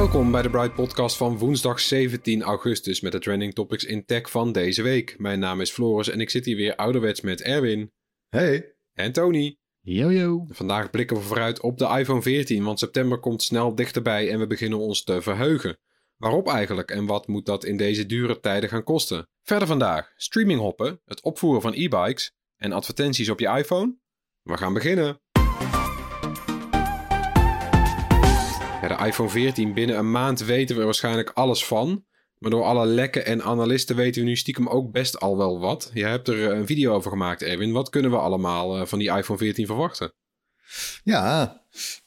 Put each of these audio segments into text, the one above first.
Welkom bij de Bright Podcast van woensdag 17 augustus met de trending topics in tech van deze week. Mijn naam is Floris en ik zit hier weer ouderwets met Erwin. Hey. En Tony. Yo yo. Vandaag blikken we vooruit op de iPhone 14, want september komt snel dichterbij en we beginnen ons te verheugen. Waarop eigenlijk en wat moet dat in deze dure tijden gaan kosten? Verder vandaag streaming hoppen, het opvoeren van e-bikes en advertenties op je iPhone. We gaan beginnen. De iPhone 14 binnen een maand weten we er waarschijnlijk alles van. Maar door alle lekken en analisten weten we nu stiekem ook best al wel wat. Je hebt er eh, een video over gemaakt, Erwin. Wat kunnen we allemaal eh, van die iPhone 14 verwachten? Ja,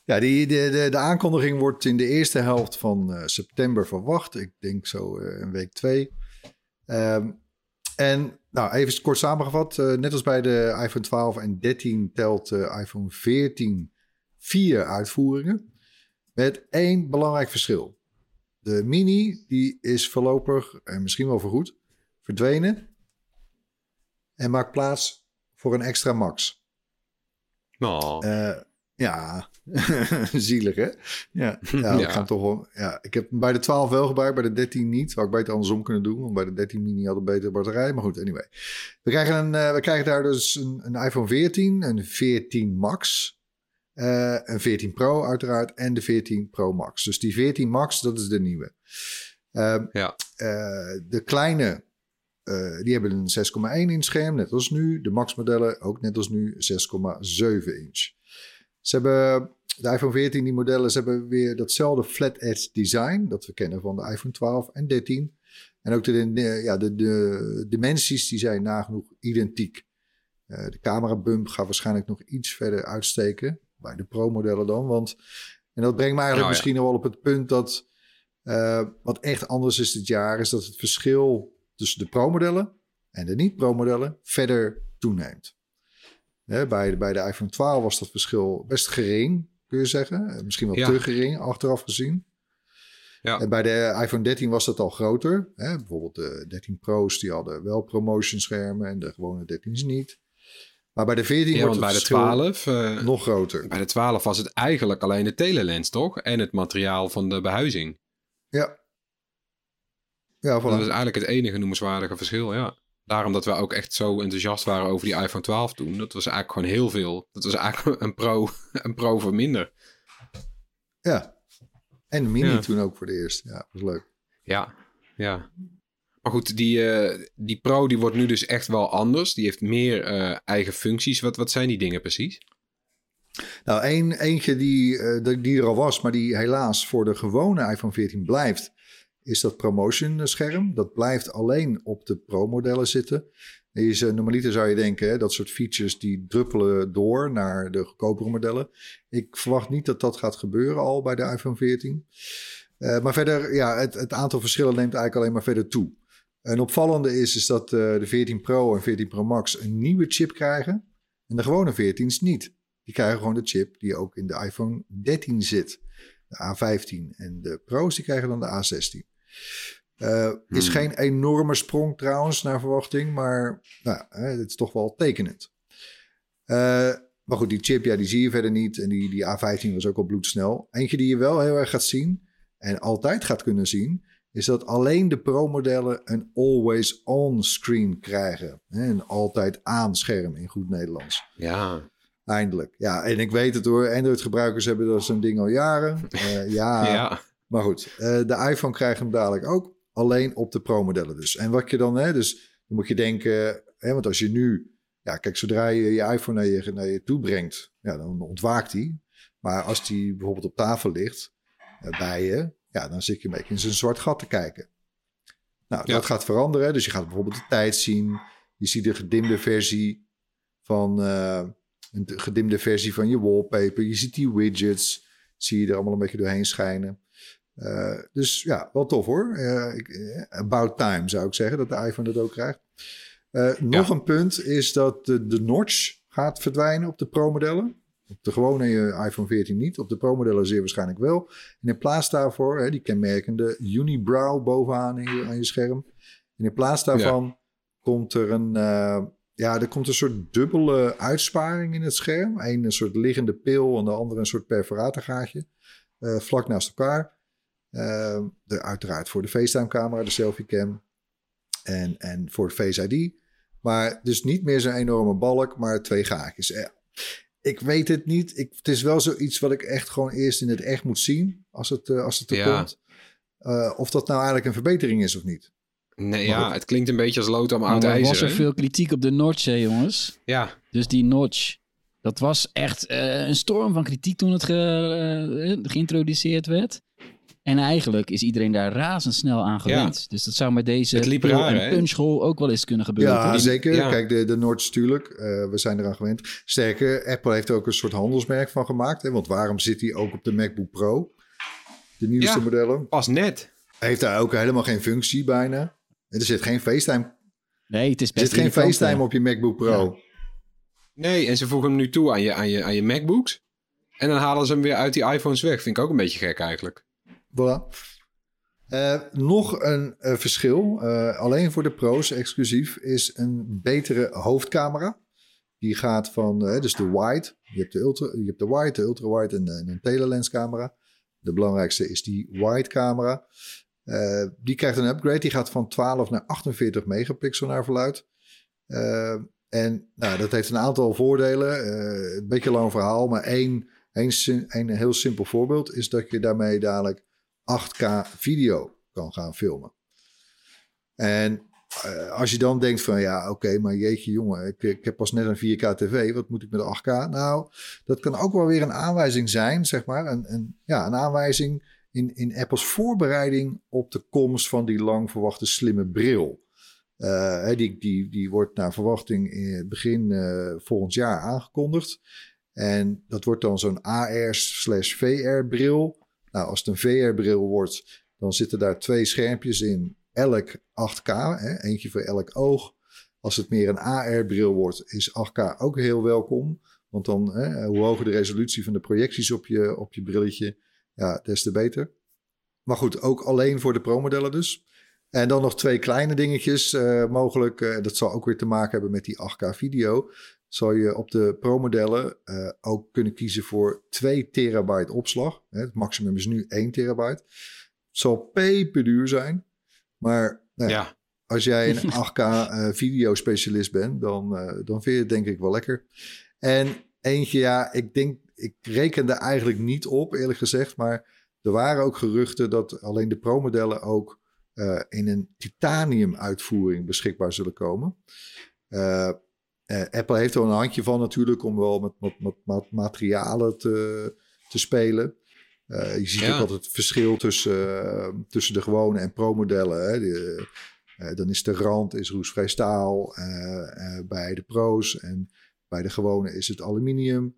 ja die, de, de, de aankondiging wordt in de eerste helft van uh, september verwacht. Ik denk zo een week twee. Um, en nou, even kort samengevat. Net als bij de iPhone 12 en 13 telt de iPhone 14 vier uitvoeringen. Met één belangrijk verschil. De mini die is voorlopig, en misschien wel voorgoed, verdwenen. En maakt plaats voor een extra max. Oh. Uh, ja, zielig hè? Ja, ja, ja. Ik, toch wel, ja, ik heb bij de 12 wel gebruikt, bij de 13 niet. Had ik beter andersom kunnen doen, want bij de 13 mini had een betere batterij. Maar goed, anyway. We krijgen, een, uh, we krijgen daar dus een, een iPhone 14, een 14 Max. Uh, een 14 Pro uiteraard en de 14 Pro Max. Dus die 14 Max, dat is de nieuwe. Uh, ja. Uh, de kleine, die hebben een 6,1 inch scherm, net als nu. De Max modellen ook net als nu 6,7 inch. Ze hebben, de iPhone 14, die modellen, ze hebben weer datzelfde flat edge design. Dat we kennen van de iPhone 12 en 13. En ook de, de ja, de, de dimensies, die zijn nagenoeg identiek. de camera bump gaat waarschijnlijk nog iets verder uitsteken bij de Pro-modellen dan. Want, en dat brengt me eigenlijk Nou ja. misschien nog wel op het punt dat... eh, wat echt anders is dit jaar... is dat het verschil tussen de Pro-modellen... en de niet-Pro-modellen verder toeneemt. Hè, bij, de, bij de iPhone 12 was dat verschil best gering, kun je zeggen. Eh, Misschien wel Ja. te gering, achteraf gezien. Ja. En bij de iPhone 13 was dat al groter. Hè? Bijvoorbeeld de 13 Pro's, die hadden wel promotion schermen... en de gewone 13's niet. Maar bij de 14 Ja, wordt het bij de verschil 12, eh, nog groter. bij de 12 was het eigenlijk alleen de telelens, toch? En het materiaal van de behuizing. Ja. Ja, voilà. Dat is eigenlijk het enige noemenswaardige verschil, ja. Daarom dat we ook echt zo enthousiast waren over die iPhone 12 toen. Dat was eigenlijk gewoon heel veel. Dat was eigenlijk een pro, een pro voor minder. Ja. En de mini Ja. toen ook voor de eerst. Ja, was leuk. Ja, ja. Maar goed, die, eh, die Pro die wordt nu dus echt wel anders. Die heeft meer eh, eigen functies. Wat, wat zijn die dingen precies? Nou, één, eentje die, eh, die- er al was, maar die helaas voor de gewone iPhone 14 blijft, is dat promotion scherm. Dat blijft alleen op de Pro-modellen zitten. Deze normaliter zou je denken, hè, dat soort features die druppelen door naar de goedkopere modellen. Ik verwacht niet dat dat gaat gebeuren al bij de iPhone 14. Eh, maar verder, ja, het, het aantal verschillen neemt eigenlijk alleen maar verder toe. Een opvallende is, is dat eh, de 14 Pro en 14 Pro Max een nieuwe chip krijgen. En de gewone 14's niet. Die krijgen gewoon de chip die ook in de iPhone 13 zit. De A15. En de Pro's die krijgen dan de A16. Eh, Is Hmm. geen enorme sprong trouwens naar verwachting. Maar nou, het is toch wel tekenend. Eh, maar goed, die chip ja, die zie je verder niet. En die, die A15 was ook al bloedsnel. Eentje die je wel heel erg gaat zien. En altijd gaat kunnen zien. Is dat alleen de Pro-modellen een always-on screen krijgen. Hè, Een altijd aan scherm in goed Nederlands. Ja, Eindelijk. Ja, en ik weet het hoor. Android-gebruikers hebben dat zo'n ding al jaren. Eh, ja, ja. maar goed. eh, de iPhone krijgt hem dadelijk ook. Alleen op de Pro-modellen dus. En wat je dan, hè, dus dan moet je denken... Hè, want als je nu... Ja, kijk, zodra je je iPhone naar je, naar je toe brengt... Ja, dan ontwaakt hij. Maar als die bijvoorbeeld op tafel ligt eh, bij je... Ja, dan zit je een beetje in zijn zwart gat te kijken. Nou, Ja. dat gaat veranderen. Dus je gaat bijvoorbeeld de tijd zien. Je ziet de gedimde versie van, uh, een gedimde versie van je wallpaper. Je ziet die widgets, zie je er allemaal een beetje doorheen schijnen. Uh, dus ja, wel tof hoor. Uh, about time zou ik zeggen dat de iPhone dat ook krijgt. Nog een punt is dat de, de notch gaat verdwijnen op de Pro-modellen. Op de gewone iPhone 14 niet. Op de Pro-modellen zeer waarschijnlijk wel. En in plaats daarvoor, hè, die kenmerkende unibrow bovenaan in je, aan je scherm. En in plaats daarvan komt er een, uh, ja, er komt een soort dubbele uitsparing in het scherm. Eén een soort liggende pil en de andere een soort perforatorgaatje. Uh, vlak naast elkaar. Uh, de, uiteraard voor de FaceTime-camera, de selfie-cam. En, en voor de Face ID. Maar dus niet meer zo'n enorme balk, maar twee gaatjes. Ik weet het niet. Ik, het is wel zoiets wat ik echt gewoon eerst in het echt moet zien. Als het, als het er ja. komt. of dat nou eigenlijk een verbetering is of niet. Nee, ja, het klinkt een beetje als lood om oud ijzer. Er was er veel kritiek op de notch, hè, jongens. Ja. Dus die notch, dat was echt uh, een storm van kritiek toen het ge, uh, geïntroduceerd werd. En eigenlijk is iedereen daar razendsnel aan gewend. Ja. Dus dat zou met deze het liep raar, en ook wel eens kunnen gebeuren. Ja, zeker. Ja. Kijk, de, de Notch natuurlijk. Uh, we zijn eraan gewend. Sterker, Apple heeft er ook een soort handelsmerk van gemaakt. Hè? Want waarom zit hij ook op de MacBook Pro? De nieuwste ja, modellen. Pas net. Heeft daar ook helemaal geen functie bijna. Er zit geen FaceTime. Nee, het is best Er zit geen FaceTime op je MacBook Pro. Ja. Nee, en ze voegen hem nu toe aan je, aan, je, aan je MacBooks. En dan halen ze hem weer uit die iPhones weg. Vind ik ook een beetje gek eigenlijk. Voilà. Uh, nog een uh, verschil, uh, alleen voor de pro's exclusief, is een betere hoofdcamera. Die gaat van, dus de wide, je hebt de, ultra, je hebt de wide, de ultra-wide en, en een telelens camera. De belangrijkste is die wide camera. Die krijgt een upgrade. Die gaat van 12 naar 48 megapixel naar verluid. En nou, dat heeft een aantal voordelen. Een beetje lang verhaal, maar één, één, één heel simpel voorbeeld is dat je daarmee dadelijk 8K video kan gaan filmen. En als je dan denkt van ja, oké, maar jeetje jongen, ik, ik, heb pas net een 4K tv, wat moet ik met 8K? Nou, dat kan ook wel weer een aanwijzing zijn, zeg maar. Een, een, ja, een aanwijzing in, in Apple's voorbereiding op de komst van die lang verwachte slimme bril. Uh, die, die, die wordt naar verwachting in begin uh, volgend jaar aangekondigd. En dat wordt dan zo'n AR slash VR bril. Nou, als het een VR bril wordt, dan zitten daar twee schermpjes in. Elk 8K, hè, eentje voor elk oog. Als het meer een AR bril wordt, is 8K ook heel welkom. Want dan, hè, hoe hoger de resolutie van de projecties op je, op je brilletje, ja, des te beter. Maar goed, ook alleen voor de pro-modellen dus. En dan nog twee kleine dingetjes uh, mogelijk. Uh, dat zal ook weer te maken hebben met die 8K video. Zal je op de pro-modellen uh, ook kunnen kiezen voor 2 terabyte opslag. Het maximum is nu 1 terabyte. Het zal peperduur zijn. Maar nou ja. als jij een 8K video specialist bent, dan, dan vind je het denk ik wel lekker. En eentje, ja, ik denk ik reken er eigenlijk niet op, eerlijk gezegd. Maar er waren ook geruchten dat alleen de Pro-modellen ook uh, in een titanium-uitvoering beschikbaar zullen komen. Uh, Apple heeft er een handje van natuurlijk om wel met, met, met, met materialen te, te spelen. je ziet ja. ook altijd het verschil tussen, tussen de gewone en Pro-modellen. dan is de rand is roestvrij staal bij de Pro's en bij de gewone is het aluminium.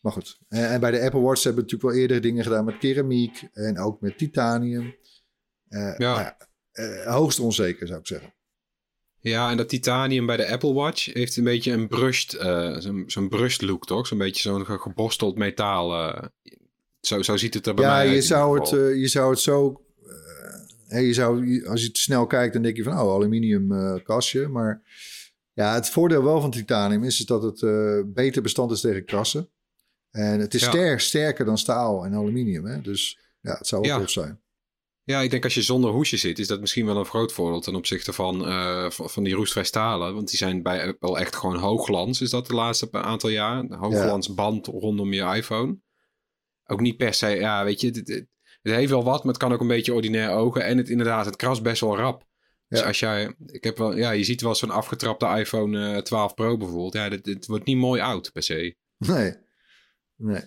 Maar goed, en bij de Apple Watch hebben we natuurlijk wel eerder dingen gedaan met keramiek en ook met titanium. Ja. Uh, hoogst onzeker zou ik zeggen. Ja, en dat titanium bij de Apple Watch heeft een beetje een brushed, uh, zo'n zo brushed look, toch? Zo'n beetje zo'n geborsteld metaal. zo, zo ziet het er bij ja, mij uit. Je zou het, je zou het zo... je zou, als je te snel kijkt, dan denk je van, oh, aluminium kastje. Maar ja, het voordeel wel van titanium is, is dat het beter bestand is tegen krassen. En het is ja. ster, sterker dan staal en aluminium. Hè? Dus ja, het zou wel ja. tof zijn. Ja, ik denk als je zonder hoesje zit, is dat misschien wel een groot voordeel ten opzichte van, uh, van die roestvrij stalen. Want die zijn bij Apple echt gewoon hoogglans, is dat de laatste aantal jaar. Een hoogglansband rondom je iPhone. Ook niet per se, ja, weet je, het, het, heeft wel wat, maar het kan ook een beetje ordinair ogen. En het inderdaad, het krast best wel rap. Dus als jij, ik heb wel, ja, je ziet wel zo'n afgetrapte iPhone uh, 12 Pro bijvoorbeeld. Ja, het wordt niet mooi oud per se. Nee. Nee.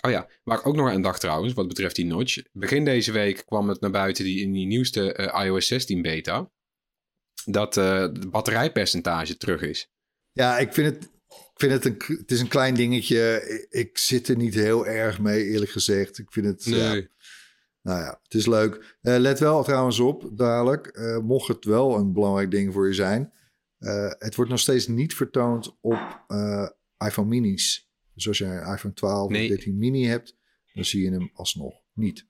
Oh ja, waar ik ook nog aan dacht trouwens, wat betreft die notch. Begin deze week kwam het naar buiten die, in die nieuwste uh, iOS 16 beta. dat eh het batterijpercentage terug is. Ja, ik vind het, ik vind het, een, het is een klein dingetje. Ik, zit er niet heel erg mee, eerlijk gezegd. Ik vind het, ja, nou ja, het is leuk. Eh, let wel trouwens op, dadelijk, eh, mocht het wel een belangrijk ding voor je zijn. eh, het wordt nog steeds niet vertoond op eh, iPhone minis. Dus als je een iPhone 12 Nee. of 13 mini hebt, dan zie je hem alsnog niet.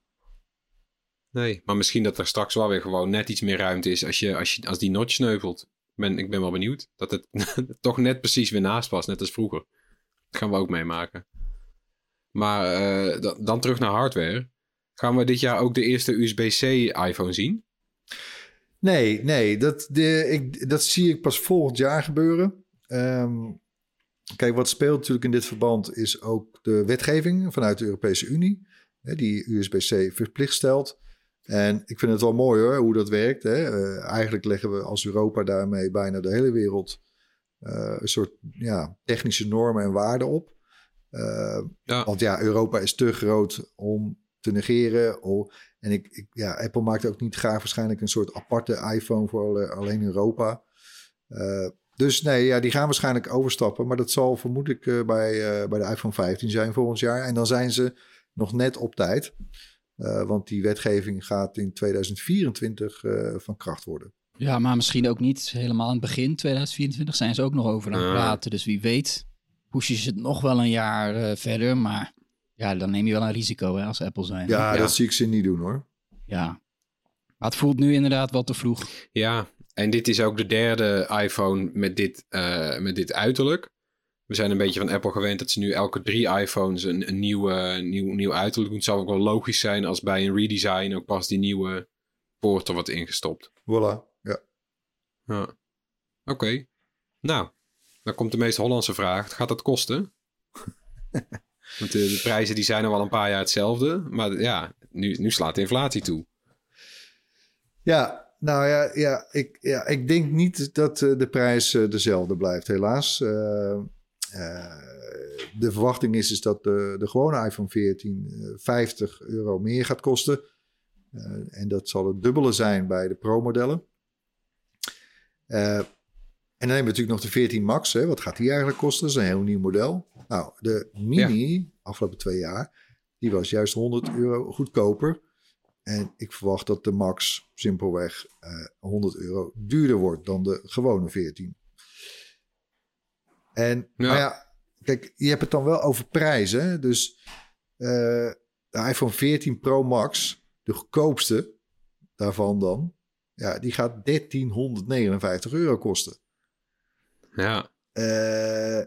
Nee, maar misschien dat er straks wel weer gewoon net iets meer ruimte is als, je, als, je, als die notch sneuvelt. Ben, ik ben wel benieuwd dat het toch net precies weer naast was, net als vroeger. Dat gaan we ook meemaken. Maar eh, da- dan terug naar hardware. Gaan we dit jaar ook de eerste USB-C iPhone zien? Nee, nee, dat, de, ik, dat zie ik pas volgend jaar gebeuren. Ehm, kijk, wat speelt natuurlijk in dit verband is ook de wetgeving vanuit de Europese Unie, hè, die USB-C verplicht stelt. En ik vind het wel mooi hoor, hoe dat werkt. Hè. Eh, eigenlijk leggen we als Europa daarmee bijna de hele wereld eh, een soort ja, technische normen en waarden op. Eh, Ja. want ja, Europa is te groot om te negeren. Oh, en ik, ik, ja, Apple maakt ook niet graag waarschijnlijk een soort aparte iPhone voor alle- alleen Europa. Dus nee, ja, die gaan waarschijnlijk overstappen. Maar dat zal vermoedelijk eh, bij, eh, bij de iPhone 15 zijn volgend jaar. En dan zijn ze nog net op tijd. Eh, want die wetgeving gaat in 2024 eh, van kracht worden. Ja, maar misschien ook niet helemaal in het begin 2024 zijn ze ook nog over aan het praten. Dus wie weet pushen ze het nog wel een jaar eh, verder. Maar ja, dan neem je wel een risico hè, als Apple zijn. Ja, Ja. dat zie ik ze niet doen hoor. ja. Maar het voelt nu inderdaad wel te vroeg. Ja, en dit is ook de derde iPhone met dit, eh, met dit uiterlijk. We zijn een beetje van Apple gewend dat ze nu elke drie iPhones een, een nieuwe, nieuw, nieuw uiterlijk doen. Het zou ook wel logisch zijn als bij een redesign ook pas die nieuwe poort er wordt ingestopt. Voilà. Ja. Ja. Oké. Nou, dan komt de meest Hollandse vraag. Gaat dat kosten? Want de, de prijzen die zijn al wel een paar jaar hetzelfde. Maar ja, nu, nu slaat de inflatie toe. Ja, nou ja, ja, ik, ja, ik denk niet dat eh, de prijs eh, dezelfde blijft, helaas. Eh, de verwachting is, is dat de, de gewone iPhone 14 eh, 50 euro meer gaat kosten. En dat zal het dubbele zijn bij de Pro-modellen. En dan hebben we natuurlijk nog de 14 Max. Hè. Wat gaat die eigenlijk kosten? Dat is een heel nieuw model. Nou, de Mini, afgelopen twee jaar, die was juist 100 euro goedkoper. En ik verwacht dat de Max simpelweg eh 100 euro duurder wordt dan de gewone 14. En Ja. maar ja, kijk, je hebt het dan wel over prijzen. hè. Dus eh, de iPhone 14 Pro Max, de goedkoopste daarvan dan, ja, die gaat 1359 euro kosten. Ja. Eh,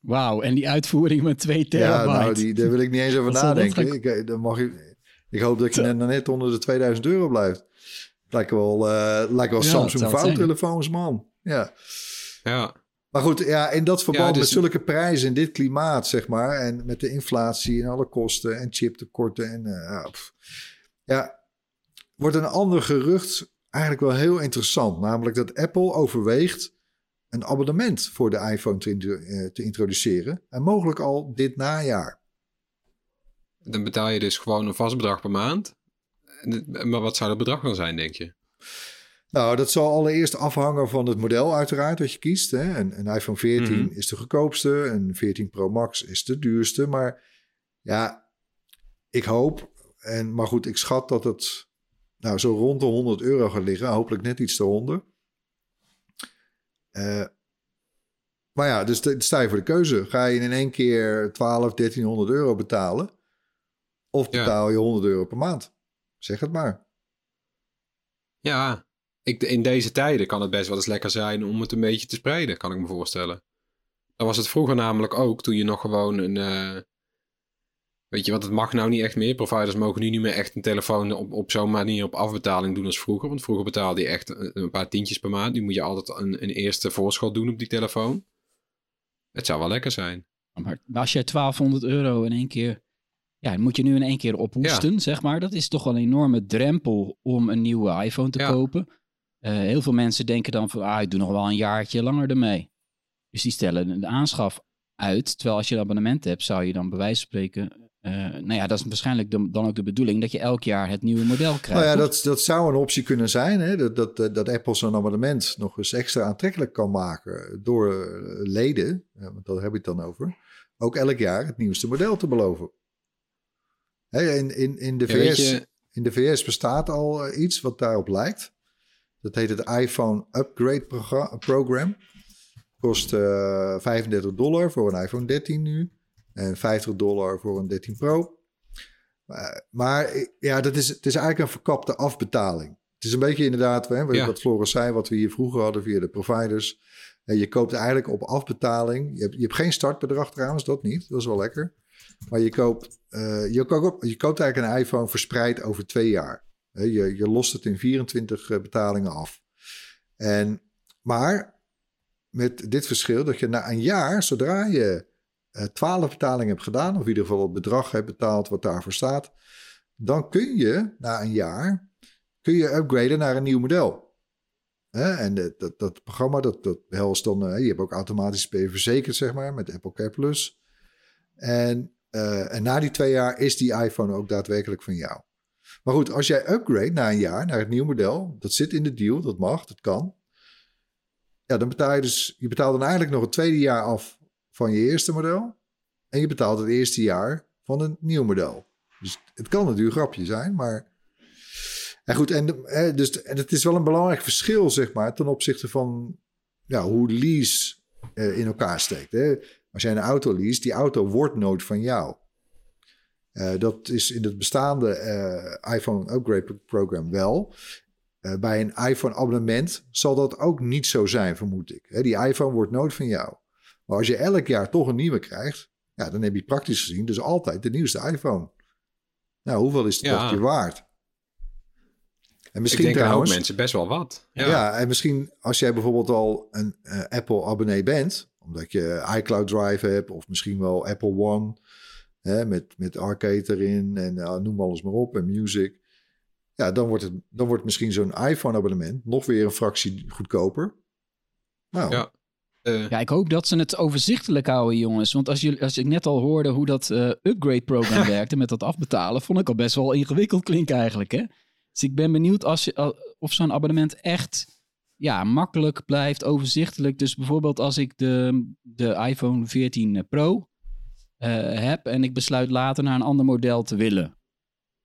Wauw, en die uitvoering met 2 terabyte. ja, nou, die, daar wil ik niet eens over dat nadenken. Ik, dan mag je, ik hoop dat je net, net onder de 2000 euro blijft. Lijken wel, eh lijken wel Ja, Samsung vouwtelefoons, man. Ja. Ja. Maar goed, ja, in dat verband Ja, dus- met zulke prijzen in dit klimaat, zeg maar, en met de inflatie en alle kosten en chiptekorten en eh, ja, wordt een ander gerucht eigenlijk wel heel interessant, namelijk dat Apple overweegt een abonnement voor de iPhone te, eh, te introduceren en mogelijk al dit najaar. Dan betaal je dus gewoon een vast bedrag per maand. Maar wat zou dat bedrag dan zijn, denk je? Nou, dat zal allereerst afhangen van het model uiteraard dat je kiest. Hè. Een, een iPhone 14 Mhm. is de goedkoopste, een 14 Pro Max is de duurste. Maar ja, ik hoop, en, maar goed, ik schat dat het nou, zo rond de 100 euro gaat liggen. Hopelijk net iets eronder. Eh maar ja, dus sta je voor de keuze. Ga je in één keer 12, 1300 euro betalen? Of betaal je 100 euro per maand? Zeg het maar. Ja, ik, in deze tijden kan het best wel eens lekker zijn om het een beetje te spreiden, kan ik me voorstellen. Dat was het vroeger namelijk ook, toen je nog gewoon een... eh, weet je, want het mag nou niet echt meer. Providers mogen nu niet meer echt een telefoon op, op zo'n manier op afbetaling doen als vroeger. Want vroeger betaalde je echt een, een paar tientjes per maand. Nu moet je altijd een, een eerste voorschot doen op die telefoon. Het zou wel lekker zijn. Maar als je 1200 euro in één keer... Ja, moet je nu in één keer ophoesten, zeg maar. Dat is toch wel een enorme drempel om een nieuwe iPhone te Ja. kopen. Eh, heel veel mensen denken dan van... Ah, ik doe nog wel een jaartje langer ermee. Dus die stellen de aanschaf uit. Terwijl als je een abonnement hebt, zou je dan bij wijze van spreken... eh, nou ja, dat is waarschijnlijk de- dan ook de bedoeling dat je elk jaar het nieuwe model krijgt. Nou ja, dat, dat zou een optie kunnen zijn. Hè? Dat, dat, dat Apple zo'n abonnement nog eens extra aantrekkelijk kan maken door eh, leden, eh, want daar heb je het dan over, ook elk jaar het nieuwste model te beloven. In, in, in, de Ja, VS, je- in de VS bestaat al eh, iets wat daarop lijkt. Dat heet het iPhone Upgrade Progra- Program. Kost eh 35 dollar voor een iPhone 13 nu. En 50 dollar voor een 13 Pro. Maar, maar eh, ja, dat is, het is eigenlijk een verkapte afbetaling. Het is een beetje inderdaad, hè, wat, Ja. Floris zei, wat we hier vroeger hadden via de providers. En je koopt eigenlijk op afbetaling. Je hebt, je hebt geen startbedrag trouwens, dat niet. Dat is wel lekker. Maar je koopt, eh, je koopt, je koopt eigenlijk een iPhone verspreid over twee jaar. Je, je lost het in 24 eh, betalingen af. En, maar met dit verschil dat je na een jaar, zodra je eh 12 betalingen hebt gedaan, of in ieder geval het bedrag hebt betaald wat daarvoor staat, dan kun je na een jaar kun je upgraden naar een nieuw model. En dat, dat, dat programma, dat, dat dan, je hebt ook automatisch ben je verzekerd, zeg maar, met Apple Care Plus. En, eh, en na die twee jaar is die iPhone ook daadwerkelijk van jou. Maar goed, als jij upgrade na een jaar naar het nieuwe model, dat zit in de deal, dat mag, dat kan. Ja, dan betaal je dus, je betaalt dan eigenlijk nog het tweede jaar af van je eerste model. En je betaalt het eerste jaar van een nieuw model. Dus het kan een grapje zijn, maar. En goed, en, hè, dus, en het is wel een belangrijk verschil, zeg maar, ten opzichte van ja, hoe lease eh, in elkaar steekt. Hè. Als jij een auto lease, die auto wordt nooit van jou. Eh, dat is in het bestaande eh, iPhone Upgrade Program wel. Eh, bij een iPhone abonnement zal dat ook niet zo zijn, vermoed ik. Hè, die iPhone wordt nooit van jou. Maar als je elk jaar toch een nieuwe krijgt, ja, dan heb je praktisch gezien dus altijd de nieuwste iPhone. Nou, hoeveel is het Ja. je waard? En Ik misschien denk aan ook trouwens, mensen best wel wat. ja. Ja. en misschien als jij bijvoorbeeld al een eh, Apple-abonnee bent, omdat je iCloud Drive hebt, of misschien wel Apple One, hè, met, met Arcade erin en eh, noem alles maar op, en Music. Ja, dan wordt, het, dan wordt misschien zo'n iPhone-abonnement nog weer een fractie goedkoper. Nou, Ja. Eh, Ja, ik hoop dat ze het overzichtelijk houden, jongens. Want als, jullie, als ik net al hoorde hoe dat eh, upgrade-programma werkte met dat afbetalen, vond ik al best wel ingewikkeld klinken eigenlijk. Hè? Dus ik ben benieuwd als je, al- of zo'n abonnement echt ja, makkelijk blijft, overzichtelijk. Dus bijvoorbeeld als ik de, de iPhone 14 Pro eh, heb en ik besluit later naar een ander model te willen.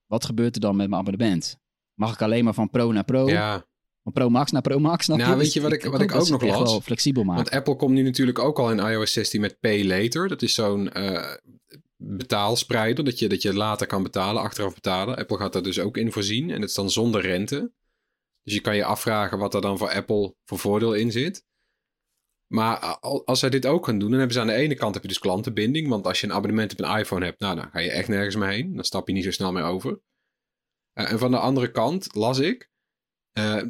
Wat gebeurt er dan met mijn abonnement? Mag ik alleen maar van Pro naar Pro? ja, Van Pro Max naar Pro Max? Nou, je? weet je wat ik- wat ik dat ook nog las? wel flexibel maken. want Apple komt nu natuurlijk ook al in iOS 16 met Pay Later. Dat is zo'n eh, betaalspreider, dat je, dat je later kan betalen, achteraf betalen. Apple gaat daar dus ook in voorzien en het is dan zonder rente. Dus je kan je afvragen wat er dan voor Apple voor voordeel in zit. Maar al- als zij dit ook gaan doen, dan hebben ze aan de ene kant heb je dus klantenbinding. Want als je een abonnement op een iPhone hebt, nou, dan ga je echt nergens meer heen. Dan stap je niet zo snel meer over. Eh, en van de andere kant las ik eh,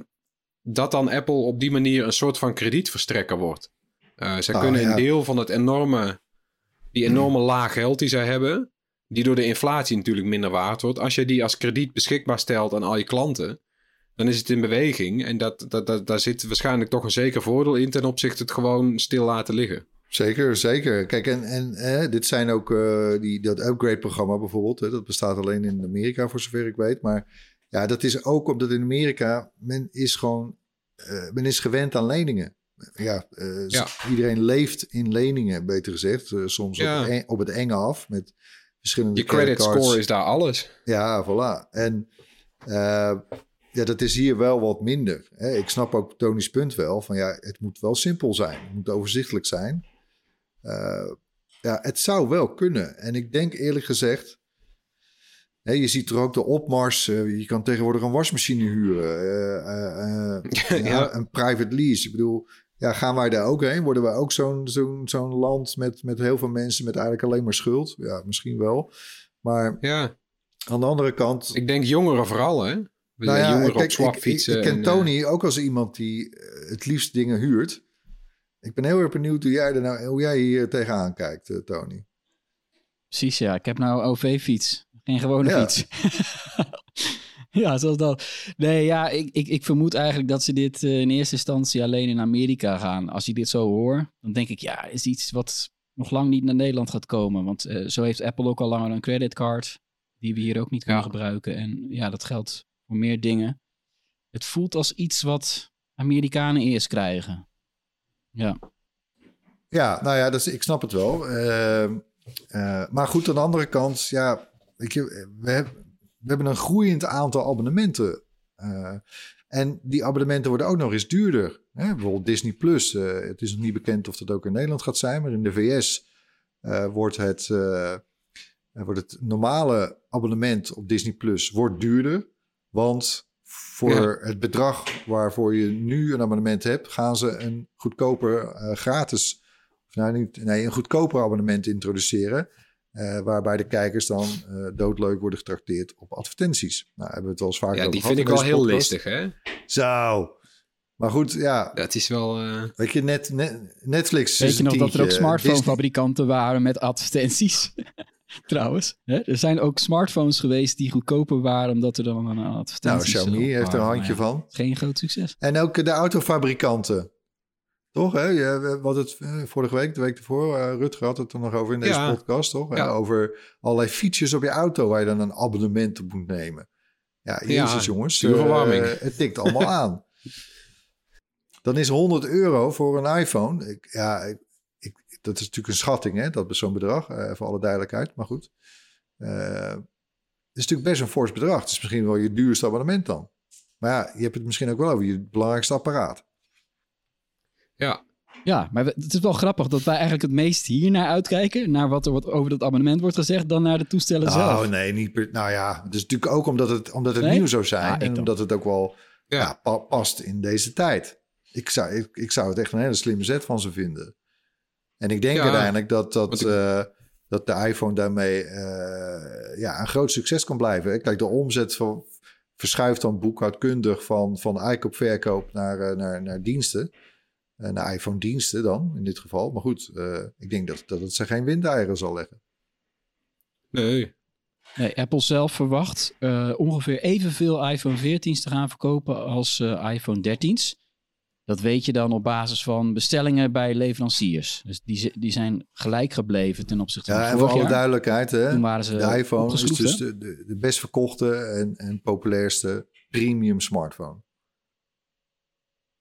dat dan Apple op die manier een soort van kredietverstrekker wordt. Eh zij Ah, kunnen ja. een deel van het enorme, die enorme laag geld die zij hebben, die door de inflatie natuurlijk minder waard wordt. Als je die als krediet beschikbaar stelt aan al je klanten, dan is het in beweging. En dat, dat, dat, daar zit waarschijnlijk toch een zeker voordeel in ten opzichte het gewoon stil laten liggen. Zeker, zeker. Kijk, en, en dit zijn ook eh, die, dat upgrade-programma bijvoorbeeld. Hè, dat bestaat alleen in Amerika, voor zover ik weet. Maar ja, dat is ook omdat in Amerika men is gewoon, eh, men is gewend aan leningen. Ja, eh, Ja. iedereen leeft in leningen, beter gezegd. Soms Ja. op, op het enge af met verschillende Je credit score is daar alles. Ja, voilà. En eh, ja, dat is hier wel wat minder. Hè. Ik snap ook Tony's punt wel. Van ja, het moet wel simpel zijn. Het moet overzichtelijk zijn. Eh, ja, het zou wel kunnen. En ik denk eerlijk gezegd... Hè, je ziet er ook de opmars. eh, je kan tegenwoordig een wasmachine huren. eh, Ja. Een private lease. Ik bedoel, ja, gaan wij daar ook heen? Worden wij ook zo'n zo'n zo'n land met, met heel veel mensen... met eigenlijk alleen maar schuld? Ja, misschien wel. Maar Ja, aan de andere kant... ik denk jongeren vooral, hè? We Nou zijn ja, jongeren op kijk, ik, ik, ken en, eh, Tony ook als iemand die eh, het liefst dingen huurt. Ik ben heel erg benieuwd hoe jij, er nou, hoe jij hier tegenaan kijkt, eh, Tony. Precies, ja. Ik heb nou een OV-fiets. Geen gewone Ja. fiets. ja, zoals dat. Nee, ja, ik, ik, ik vermoed eigenlijk dat ze dit in eerste instantie alleen in Amerika gaan. Als je dit zo hoor, dan denk ik, ja, is iets wat nog lang niet naar Nederland gaat komen. Want eh, zo heeft Apple ook al langer een creditcard die we hier ook niet kunnen Ja. gebruiken. En ja, dat geldt voor meer dingen. Het voelt als iets wat Amerikanen eerst krijgen. Ja, Ja, nou ja, dus ik snap het wel. Ehm, eh, maar goed, aan de andere kant, ja, je, we, hebben, een groeiend aantal abonnementen. Eh, en die abonnementen worden ook nog eens duurder. Hè? Bijvoorbeeld Disney Plus. eh, het is nog niet bekend of dat ook in Nederland gaat zijn, maar in de VS eh, wordt, het, eh, eh, wordt het normale abonnement op Disney Plus wordt duurder. Want voor Ja. het bedrag waarvoor je nu een abonnement hebt, gaan ze een goedkoper eh, gratis of nou niet, nee, een goedkoper abonnement introduceren. eh, waarbij de kijkers dan eh, doodleuk worden getrakteerd op advertenties. Nou, hebben we het wel eens vaker Ja, over die gehad vind ik wel heel listig, hè? Zo. Maar goed, ja. Dat is wel... eh, Weet je, net, net, Netflix Weet je nog dat er ook smartphonefabrikanten waren met advertenties? Trouwens, hè? er zijn ook smartphones geweest die goedkoper waren omdat er dan een Nou, advertentie Xiaomi heeft er een handje van. Geen groot succes. En ook de autofabrikanten. Toch, hè? Je, we hadden het eh, vorige week, de week ervoor, eh, Rutger had het er nog over in deze Ja. podcast, toch? Ja. Eh, over allerlei features op je auto waar je dan een abonnement op moet nemen. Ja, jezus Ja, jongens. stuurverwarming. eh, het tikt allemaal aan. Dan is 100 euro voor een iPhone. Ik, ja, ik- dat is natuurlijk een schatting, hè? Dat is zo'n bedrag, eh, voor alle duidelijkheid. Maar goed. Eh, het is natuurlijk best een fors bedrag. Het is misschien wel je duurste abonnement dan. Maar ja, je hebt het misschien ook wel over je belangrijkste apparaat. ja, Ja, maar het is wel grappig dat wij eigenlijk het meest hier naar uitkijken. Naar wat er wat over dat abonnement wordt gezegd, dan naar de toestellen zelf. Nou, nee, niet per, Nou ja, het is natuurlijk ook omdat het, omdat het Nee? nieuw zou zijn. Ja, ik en omdat het ook wel Ja. ja. pa- past in deze tijd. Ik zou, ik, ik zou het echt een hele slimme zet van ze vinden. En ik denk Ja, uiteindelijk dat, dat, ik- eh, dat de iPhone daarmee eh, ja, een groot succes kan blijven. Kijk, de omzet van, verschuift dan boekhoudkundig van, van aankoop-verkoop naar, eh, naar, naar diensten. Eh, naar iPhone-diensten dan, in dit geval. Maar goed, eh, ik denk dat, dat het ze geen windeieren zal leggen. nee. Nee, Apple zelf verwacht eh, ongeveer evenveel iPhone 14's te gaan verkopen als eh, iPhone 13's. Dat weet je dan op basis van bestellingen bij leveranciers. Dus die, die zijn gelijk gebleven ten opzichte van Ja, en voor alle jaar. duidelijkheid, hè, Toen waren ze de iPhone is dus de, de, de best verkochte en, en populairste premium smartphone.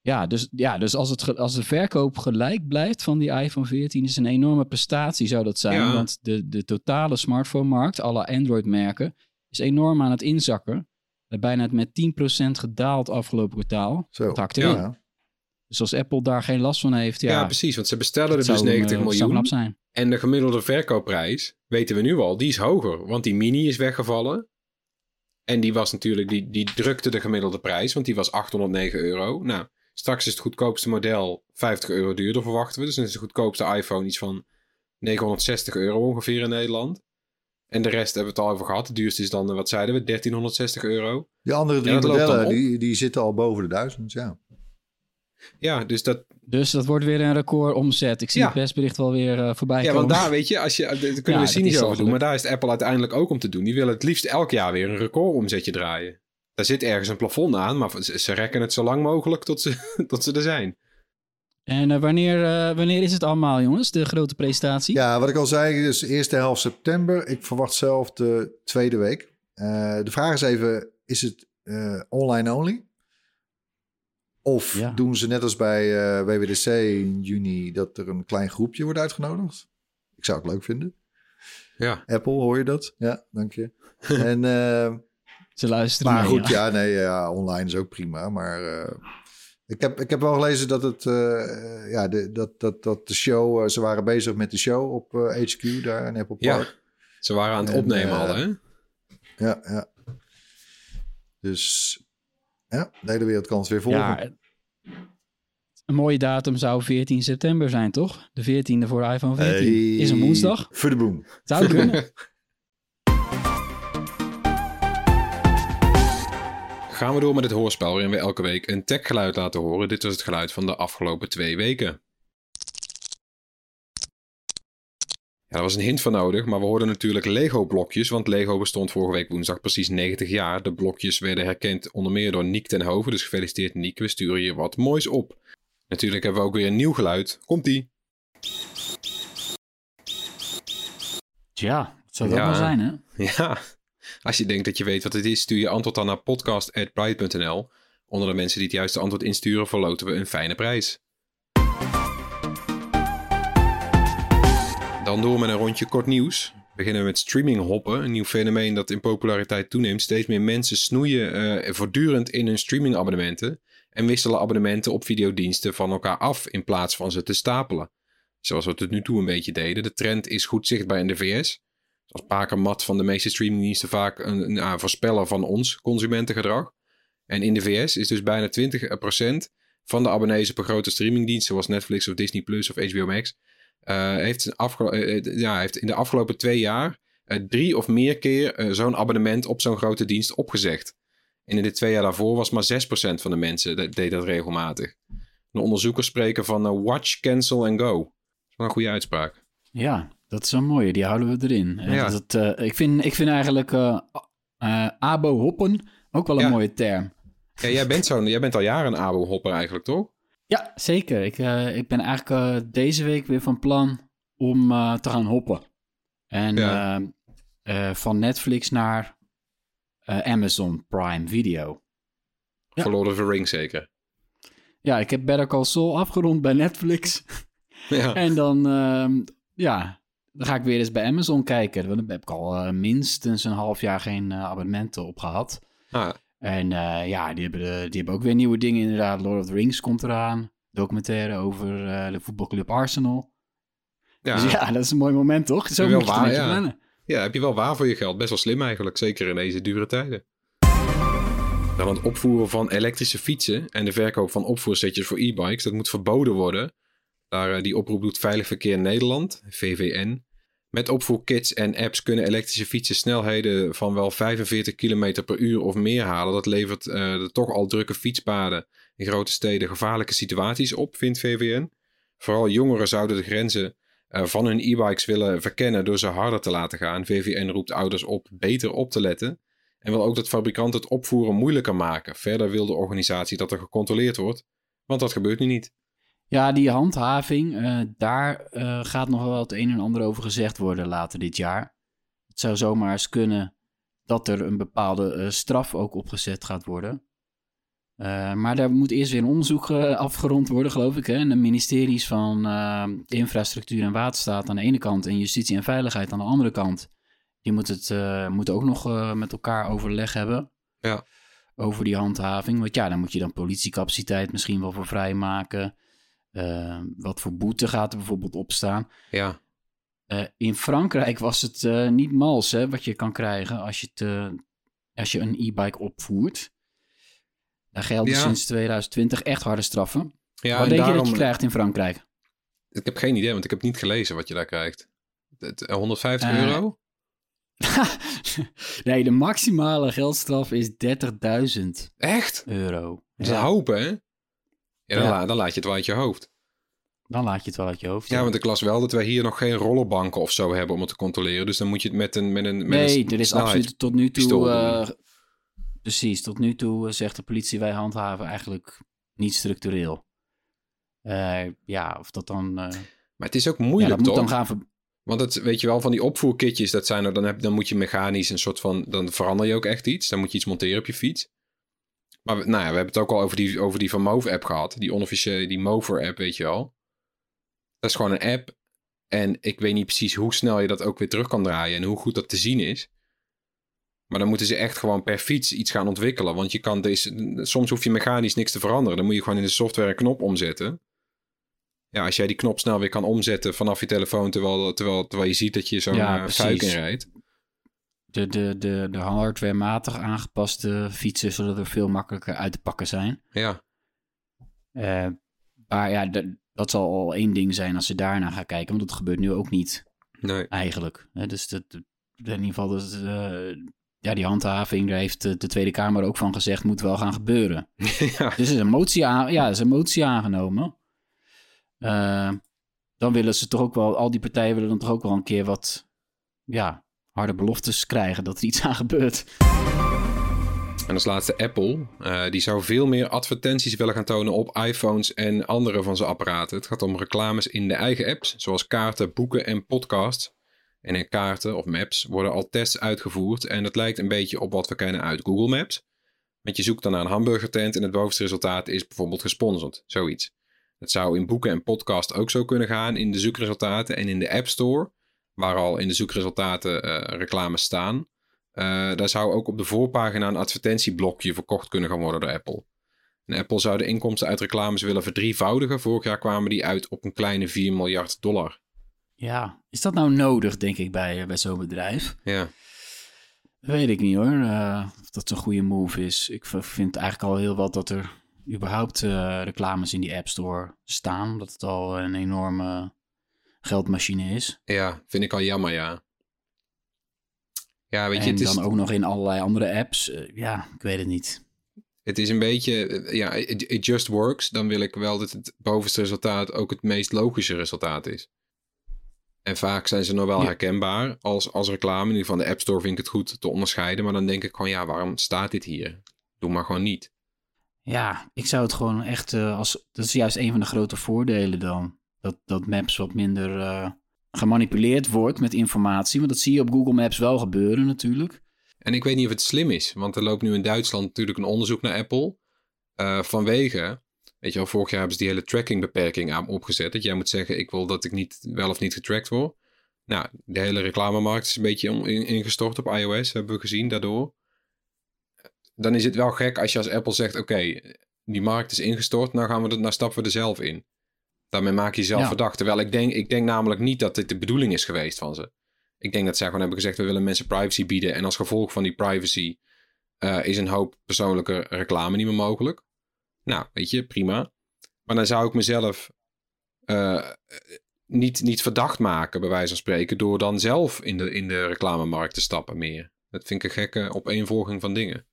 Ja, dus, ja, dus als, het, als de verkoop gelijk blijft van die iPhone 14 is een enorme prestatie zou dat zijn. Ja. Want de, de totale smartphone-markt, alle Android-merken, is enorm aan het inzakken. Eh, Bijna met 10% gedaald afgelopen kwartaal. Zo. Dat hakt erin. Ja. Dus als Apple daar geen last van heeft, ja, Ja, precies. Want ze bestellen er dus zou, 90 eh, miljoen. zijn. En de gemiddelde verkoopprijs, weten we nu al, die is hoger. Want die mini is weggevallen. En die was natuurlijk, die, die drukte de gemiddelde prijs, want die was 809 euro. Nou, straks is het goedkoopste model 50 euro duurder, verwachten we. Dus dan is de goedkoopste iPhone iets van 960 euro ongeveer in Nederland. En de rest hebben we het al over gehad. De duurste is dan, eh, wat zeiden we, 1360 euro. Die andere drie modellen, die, die zitten al boven de duizend, ja. Ja, dus dat, Dus dat wordt weer een record omzet. Ik zie Ja. het persbericht wel weer eh, voorbij Ja, komen. want daar weet je, als je, daar kunnen Ja, we dat cynisch is over doen, maar daar is het Apple uiteindelijk ook om te doen. Die willen het liefst elk jaar weer een recordomzetje draaien. Daar zit ergens een plafond aan, maar ze, rekken het zo lang mogelijk tot ze, tot ze er zijn. En eh, wanneer, eh, wanneer is het allemaal, jongens? De grote presentatie? Ja, wat ik al zei, dus eerste helft september. Ik verwacht zelf de tweede week. Eh, de vraag is even, is het eh, online only? Of Ja. doen ze net als bij eh, WWDC in juni dat er een klein groepje wordt uitgenodigd? Ik zou het leuk vinden. Ja, Apple, hoor je dat? Ja, dank je. en, eh, Ze luisteren maar mee, goed, ja. ja, nee, ja, online is ook prima. Maar eh, ik, heb, ik heb wel gelezen dat, het, eh, ja, de, dat, dat, dat de show, ze waren bezig met de show op HQ daar in Apple ja. Park. ze waren aan het En, opnemen al, hè? Ja, ja. Dus ja, de hele wereld kan het weer volgen. Ja, een mooie datum zou 14 september zijn, toch? De 14e voor de iPhone 14. Hey, Is een woensdag. Voor de boom. Zou kunnen. Gaan we door met het hoorspel waarin we elke week een techgeluid laten horen. Dit was het geluid van de afgelopen twee weken. Ja, daar was een hint van nodig, maar we hoorden natuurlijk Lego-blokjes, want Lego bestond vorige week woensdag precies 90 jaar. De blokjes werden herkend onder meer door Niek ten Hoven, dus gefeliciteerd Niek, we sturen je wat moois op. Natuurlijk hebben we ook weer een nieuw geluid. Komt-ie! Tja, dat zou dat Ja. wel zijn, hè? Ja, als je denkt dat je weet wat het is, stuur je antwoord dan naar podcast.pride.nl. Onder de mensen die het juiste antwoord insturen, verloten we een fijne prijs. Dan door met een rondje kort nieuws. Beginnen we met streaming hoppen, een nieuw fenomeen dat in populariteit toeneemt. Steeds meer mensen snoeien eh, voortdurend in hun streamingabonnementen en wisselen abonnementen op videodiensten van elkaar af in plaats van ze te stapelen. Zoals we tot nu toe een beetje deden. De trend is goed zichtbaar in de VS. Als Pakermat van de meeste streamingdiensten vaak een, ja, voorspeller van ons consumentengedrag. En in de VS is dus bijna 20% van de abonnees op grote streamingdienst, zoals Netflix of Disney Plus of HBO Max, eh, heeft, een afgelo- eh, eh, ja, heeft in de afgelopen twee jaar eh, drie of meer keer eh, zo'n abonnement op zo'n grote dienst opgezegd. En in de twee jaar daarvoor was maar 6% van de mensen dat deed dat regelmatig. De onderzoekers spreken van eh, watch, cancel en go. Dat is wel een goede uitspraak. Ja, dat is een mooie. Die houden we erin. Eh, Ja. Dat, eh, ik, vind, ik vind eigenlijk eh eh, abo hoppen ook wel een Ja. mooie term. Ja, jij, bent jij bent al jaren een abo-hopper eigenlijk, toch? Ja, zeker. Ik, eh, ik ben eigenlijk eh, deze week weer van plan om eh, te gaan hoppen. En Ja. van Netflix naar eh, Amazon Prime Video. Ja. Voor Lord of the Rings zeker. Ja, ik heb Better Call Saul afgerond bij Netflix. Ja. En dan, ehm, ja, dan ga ik weer eens bij Amazon kijken. Want dan heb ik al minstens een half jaar geen eh, abonnementen op gehad. Ah, En eh, ja, die hebben, de- die hebben ook weer nieuwe dingen inderdaad. Lord of the Rings komt eraan. Documentaire over eh, de voetbalclub Arsenal. ja. Dus ja, dat is een mooi moment, toch? Zo moet je waar, ja. plannen. Ja, heb je wel waar voor je geld. Best wel slim eigenlijk, zeker in deze dure tijden. Dan het opvoeren van elektrische fietsen en de verkoop van opvoersetjes voor e-bikes, dat moet verboden worden. Daar, eh, die oproep doet Veilig Verkeer Nederland, VVN. Met opvoerkits en apps kunnen elektrische fietsen snelheden van wel 45 km per uur of meer halen. Dat levert eh, de toch al drukke fietspaden in grote steden gevaarlijke situaties op, vindt VVN. Vooral jongeren zouden de grenzen eh, van hun e-bikes willen verkennen door ze harder te laten gaan. VVN roept ouders op beter op te letten en wil ook dat fabrikanten het opvoeren moeilijker maken. Verder wil de organisatie dat er gecontroleerd wordt, want dat gebeurt nu niet. Ja, die handhaving, eh, daar eh, gaat nog wel het een en ander over gezegd worden later dit jaar. Het zou zomaar eens kunnen dat er een bepaalde eh, straf ook opgezet gaat worden. Maar daar moet eerst weer een onderzoek afgerond worden, geloof ik. Hè? En de ministeries van Infrastructuur en Waterstaat aan de ene kant en Justitie en Veiligheid aan de andere kant. Die moeten, het, moeten ook nog met elkaar overleg hebben. Ja. Over die handhaving. Want ja, daar moet je dan politiecapaciteit misschien wel voor vrijmaken. Eh, wat voor boete gaat er bijvoorbeeld op staan? Ja, Eh, in Frankrijk was het eh, niet mals hè, wat je kan krijgen als je, het, eh, als je een e-bike opvoert. Daar gelden Ja. sinds 2020 echt harde straffen. ja wat en denk je dat je krijgt in Frankrijk? Ik heb geen idee, want ik heb niet gelezen wat je daar krijgt. Het, eh, 150 Eh, euro? nee, de maximale geldstraf is 30.000 Echt? euro. Dat is Ja, een hoop, hè? Ja, dan, Ja. la- dan laat je het wel uit je hoofd. dan laat je het wel uit je hoofd. Ja, want ik las wel dat wij hier nog geen rollerbanken of zo hebben om het te controleren. Dus dan moet je het met een met een met nee, een er is absoluut tot nu toe... eh, precies, tot nu toe eh, zegt de politie wij handhaven eigenlijk niet structureel. Eh, ja, of dat dan... Maar het is ook ja, moeilijk, dat moet dan gaan... Want het, weet je wel, van die opvoerkitjes, dat zijn er, dan, heb, dan moet je mechanisch een soort van, dan verander je ook echt iets. Dan moet je iets monteren op je fiets. Maar we, nou ja, we hebben het ook al over die, over die van Move app gehad. Die onofficiële, die Mover app, weet je wel. Dat is gewoon een app. En ik weet niet precies hoe snel je dat ook weer terug kan draaien en hoe goed dat te zien is. Maar dan moeten ze echt gewoon per fiets iets gaan ontwikkelen. Want je kan deze, soms hoef je mechanisch niks te veranderen. Dan moet je gewoon in de software een knop omzetten. Ja, als jij die knop snel weer kan omzetten vanaf je telefoon, terwijl, terwijl, terwijl je ziet dat je zo'n Ja, precies. fuik inrijdt. De, de, de, de hardwarematig aangepaste fietsen, zodat er veel makkelijker uit te pakken zijn. Ja, Eh, maar ja, dat zal al één ding zijn als ze daarna gaan kijken, want dat gebeurt nu ook niet nee. eigenlijk. Hè, dus dat, in ieder geval, dat, eh, ja, die handhaving, daar heeft de, de Tweede Kamer ook van gezegd, moet wel gaan gebeuren. ja. Dus er is een motie, aan, ja, is een motie aangenomen. Eh, dan willen ze toch ook wel, al die partijen willen dan toch ook wel een keer wat, ja, harde beloftes krijgen dat er iets aan gebeurt. En als laatste Apple. Eh, die zou veel meer advertenties willen gaan tonen op iPhones en andere van zijn apparaten. Het gaat om reclames in de eigen apps, zoals kaarten, boeken en podcasts. En in kaarten of maps worden al tests uitgevoerd. En dat lijkt een beetje op wat we kennen uit Google Maps. Want je zoekt dan naar een hamburgertent en het bovenste resultaat is bijvoorbeeld gesponsord. Zoiets. Het zou in boeken en podcast ook zo kunnen gaan in de zoekresultaten en in de App Store, waar al in de zoekresultaten uh, reclames staan. Uh, daar zou ook op de voorpagina een advertentieblokje verkocht kunnen gaan worden door Apple. En Apple zou de inkomsten uit reclames willen verdrievoudigen. Vorig jaar kwamen die uit op een kleine 4 miljard dollar. Ja, is dat nou nodig, denk ik, bij, bij zo'n bedrijf? Ja. Weet ik niet hoor, uh, of dat een goede move is. Ik vind eigenlijk al heel wat dat er überhaupt uh, reclames in die App Store staan. Omdat het al een enorme geldmachine is. Ja, vind ik al jammer, ja. Ja, weet je, en het is... dan ook nog in allerlei andere apps. Uh, ja, ik weet het niet. Het is een beetje, ja, it, it, just works. Dan wil ik wel dat het bovenste resultaat ook het meest logische resultaat is. En vaak zijn ze nog wel herkenbaar als, als reclame. Ieder geval de App Store vind ik het goed te onderscheiden. Maar dan denk ik gewoon, ja, waarom staat dit hier? Doe maar gewoon niet. Ja, ik zou het gewoon echt uh, als. Dat is juist een van de grote voordelen dan. Dat, dat Maps wat minder uh, gemanipuleerd wordt met informatie. Want dat zie je op Google Maps wel gebeuren natuurlijk. En ik weet niet of het slim is. Want er loopt nu in Duitsland natuurlijk een onderzoek naar Apple. Uh, vanwege Weet je wel, vorig jaar hebben ze die hele trackingbeperking aan opgezet. Dat jij moet zeggen, ik wil dat ik niet wel of niet getracked word. Nou, de hele reclamemarkt is een beetje ingestort op iOS, hebben we gezien daardoor. Dan is het wel gek als je als Apple zegt, oké, die markt is ingestort, nou gaan we er, nou stappen we er zelf in. Daarmee maak je jezelf verdacht. Terwijl ik denk, ik denk namelijk niet dat dit de bedoeling is geweest van ze. Ik denk dat zij gewoon hebben gezegd, we willen mensen privacy bieden. En als gevolg van die privacy uh, is een hoop persoonlijke reclame niet meer mogelijk. Nou, weet je, prima. Maar dan zou ik mezelf uh, niet, niet verdacht maken, bij wijze van spreken, door dan zelf in de, in de reclamemarkt te stappen meer. Dat vind ik een gekke opeenvolging van dingen.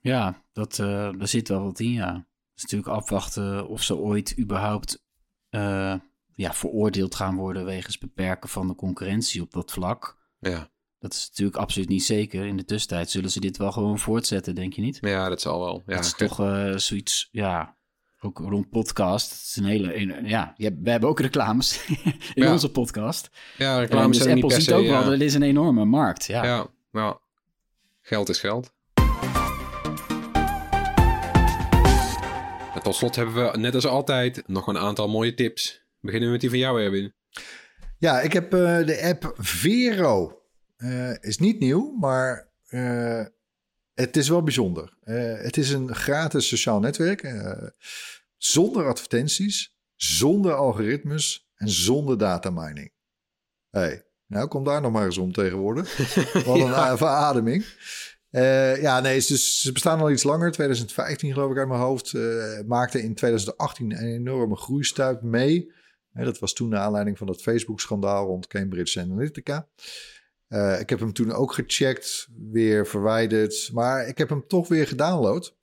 Ja, dat, uh, daar zit wel wat in, ja. Het is natuurlijk afwachten of ze ooit überhaupt uh, ja, veroordeeld gaan worden wegens beperken van de concurrentie op dat vlak. Ja. Dat is natuurlijk absoluut niet zeker. In de tussentijd zullen ze dit wel gewoon voortzetten, denk je niet? Ja, dat zal wel. Ja, dat is toch uh, zoiets, ja, ook rond podcast. Het is een hele, ja, we hebben ook reclames in onze podcast. Ja, reclames dus Apple ziet ook wel, dat is een enorme markt. Ja, ja, ja. geld is geld. Tot slot hebben we, net als altijd, nog een aantal mooie tips. Beginnen we met die van jou, Erwin. Ja, ik heb uh, de app Vero. Uh, is niet nieuw, maar uh, het is wel bijzonder. Het is een gratis sociaal netwerk. zonder advertenties, zonder algoritmes en zonder datamining. Hey, nou kom daar nog maar eens om tegenwoordig. Wat een ja. verademing. Ja, nee, ze, ze, bestaan al iets langer. 2015 geloof ik uit mijn hoofd. maakte in 2018 een enorme groeistuip mee. dat was toen de aanleiding van dat Facebook-schandaal rond Cambridge Analytica. Uh, ik heb hem toen ook gecheckt, weer verwijderd. Maar ik heb hem toch weer gedownload.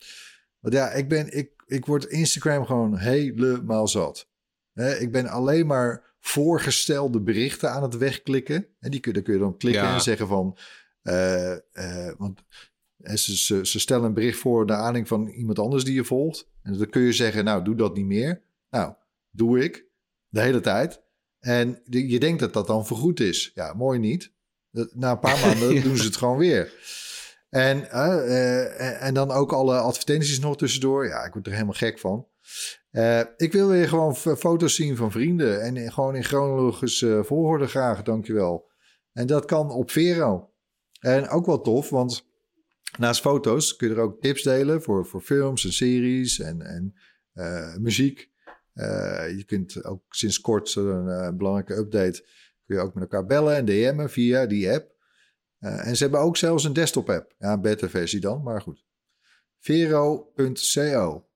Want ja, ik, ben, ik, ik word Instagram gewoon helemaal zat. ik ben alleen maar voorgestelde berichten aan het wegklikken. En die kun, daar kun je dan klikken en zeggen van... Uh, uh, want ze, ze, ze, stellen een bericht voor naar aanleiding van iemand anders die je volgt. En dan kun je zeggen, nou, doe dat niet meer. Nou, doe ik. De hele tijd. En je denkt dat dat dan vergoed is. Ja, mooi niet. Na een paar maanden doen ze het gewoon weer. En, uh, en dan ook alle advertenties nog tussendoor. Ja, ik word er helemaal gek van. Uh, ik wil weer gewoon foto's zien van vrienden. En gewoon in chronologische volgorde graag, dankjewel. En dat kan op Vero. En ook wel tof, want naast foto's kun je er ook tips delen voor, voor films en series en, en uh, muziek. Uh, je kunt ook sinds kort een, een belangrijke update Kun je ook met elkaar bellen en DM'en via die app. En ze hebben ook zelfs een desktop-app. Ja, een beta-versie dan, maar goed. Vero.co.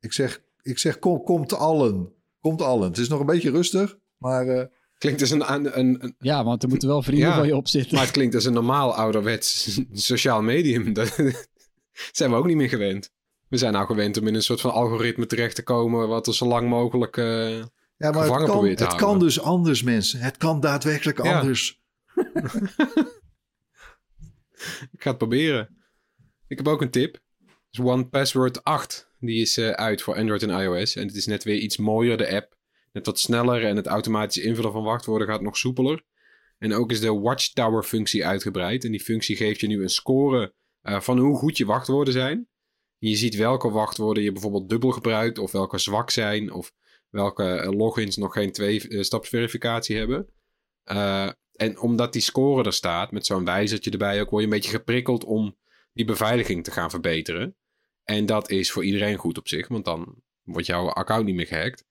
Ik zeg, ik zeg kom, komt allen. Komt allen. Het is nog een beetje rustig, maar... Klinkt als een, een, een, Ja, want er moeten wel vrienden ja, van je op zitten. Maar het klinkt als een normaal ouderwets sociaal medium. Dat zijn we ook niet meer gewend. We zijn nou gewend om in een soort van algoritme terecht te komen... wat er zo lang mogelijk... Uh, ja, maar het kan, het kan dus anders, mensen. Het kan daadwerkelijk anders. ik ga het proberen. Ik heb ook een tip. is One Password 8. Die is uh, uit voor Android en iOS. En het is net weer iets mooier, de app. Net wat sneller en het automatisch invullen van wachtwoorden gaat nog soepeler. En ook is de Watchtower functie uitgebreid. En die functie geeft je nu een score uh, van hoe goed je wachtwoorden zijn. Je ziet welke wachtwoorden je bijvoorbeeld dubbel gebruikt, of welke zwak zijn, of welke eh, logins nog geen twee-stapsverificatie hebben. Uh, en omdat die score er staat, met zo'n wijzertje erbij ook, word je een beetje geprikkeld om die beveiliging te gaan verbeteren. En dat is voor iedereen goed op zich, want dan wordt jouw account niet meer gehackt.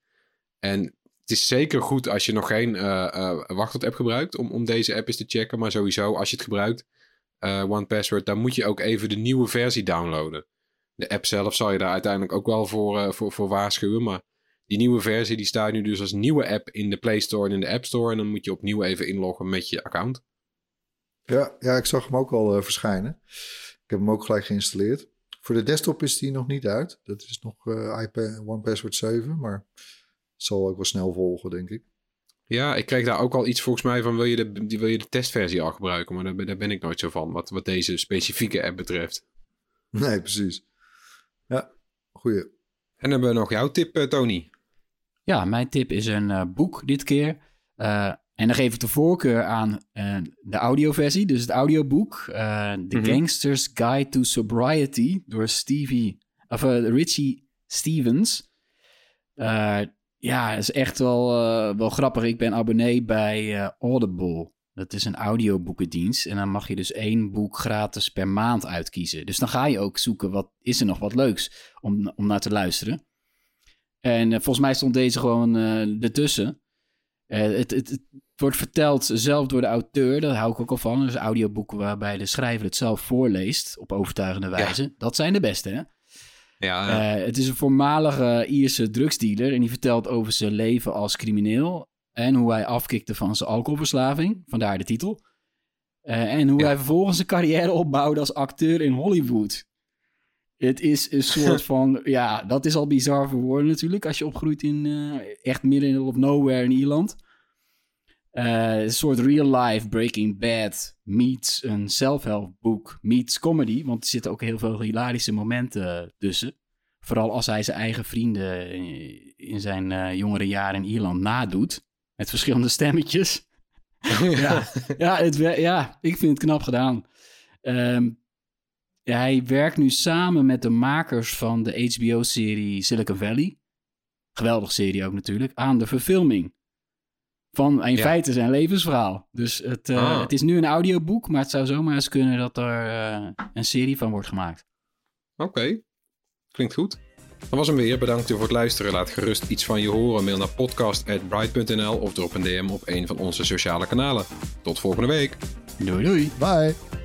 En het is zeker goed als je nog geen uh, wachtwoord-app gebruikt om, om deze app eens te checken. Maar sowieso, als je het gebruikt, uh, OnePassword, dan moet je ook even de nieuwe versie downloaden. De app zelf zal je daar uiteindelijk ook wel voor, voor, voor waarschuwen. Maar die nieuwe versie die staat nu dus als nieuwe app in de Play Store en in de App Store. En dan moet je opnieuw even inloggen met je account. Ja, ja ik zag hem ook al verschijnen. Ik heb hem ook gelijk geïnstalleerd. Voor de desktop is die nog niet uit. Dat is nog uh, iPad One Password 7, maar zal ook wel snel volgen, denk ik. Ja, ik kreeg daar ook al iets volgens mij van, wil je de, wil je de testversie al gebruiken? Maar daar, daar ben ik nooit zo van, wat, wat deze specifieke app betreft. Nee, precies. Ja, goeie. En dan hebben we nog jouw tip, uh, Tony. Ja, mijn tip is een uh, boek dit keer. Uh, en dan geef ik de voorkeur aan uh, de audioversie, dus het audioboek. Uh, The mm -hmm. Gangster's Guide to Sobriety door Stevie, of, uh, Richie Stevens. Ja, is echt wel, wel grappig. Ik ben abonnee bij Audible. Dat is een audioboekendienst. En dan mag je dus één boek gratis per maand uitkiezen. Dus dan ga je ook zoeken, wat is er nog wat leuks om, om naar te luisteren. En volgens mij stond deze gewoon ertussen. het, het, het wordt verteld zelf door de auteur. Daar hou ik ook al van. Dus audioboeken waarbij de schrijver het zelf voorleest op overtuigende wijze. Ja. Dat zijn de beste, hè? Ja. Uh, het is een voormalige Ierse drugsdealer en die vertelt over zijn leven als crimineel en hoe hij afkikte van zijn alcoholverslaving, vandaar de titel. Uh, en hoe ja. hij vervolgens zijn carrière opbouwde als acteur in Hollywood. Het is een soort van, ja, dat is al bizar voor woorden natuurlijk, als je opgroeit in uh, echt midden of nowhere in Ierland. Uh, een soort real-life Breaking Bad meets een self-help boek meets comedy. Want er zitten ook heel veel hilarische momenten tussen. Vooral als hij zijn eigen vrienden in zijn uh, jongere jaren in Ierland nadoet. Met verschillende stemmetjes. ja, ja, het, ja, ik vind het knap gedaan. Um, hij werkt nu samen met de makers van de HBO-serie Silicon Valley. Geweldige serie ook natuurlijk. Aan de verfilming van in ja. feite zijn levensverhaal. Dus het, uh, ah. het is nu een audioboek, maar het zou zomaar eens kunnen dat er uh, een serie van wordt gemaakt. Oké, okay. klinkt goed. Dat was hem weer. Bedankt voor het luisteren. Laat gerust iets van je horen. Mail naar podcast.bright.nl of drop een DM op een van onze sociale kanalen. Tot volgende week. Doei doei. Bye.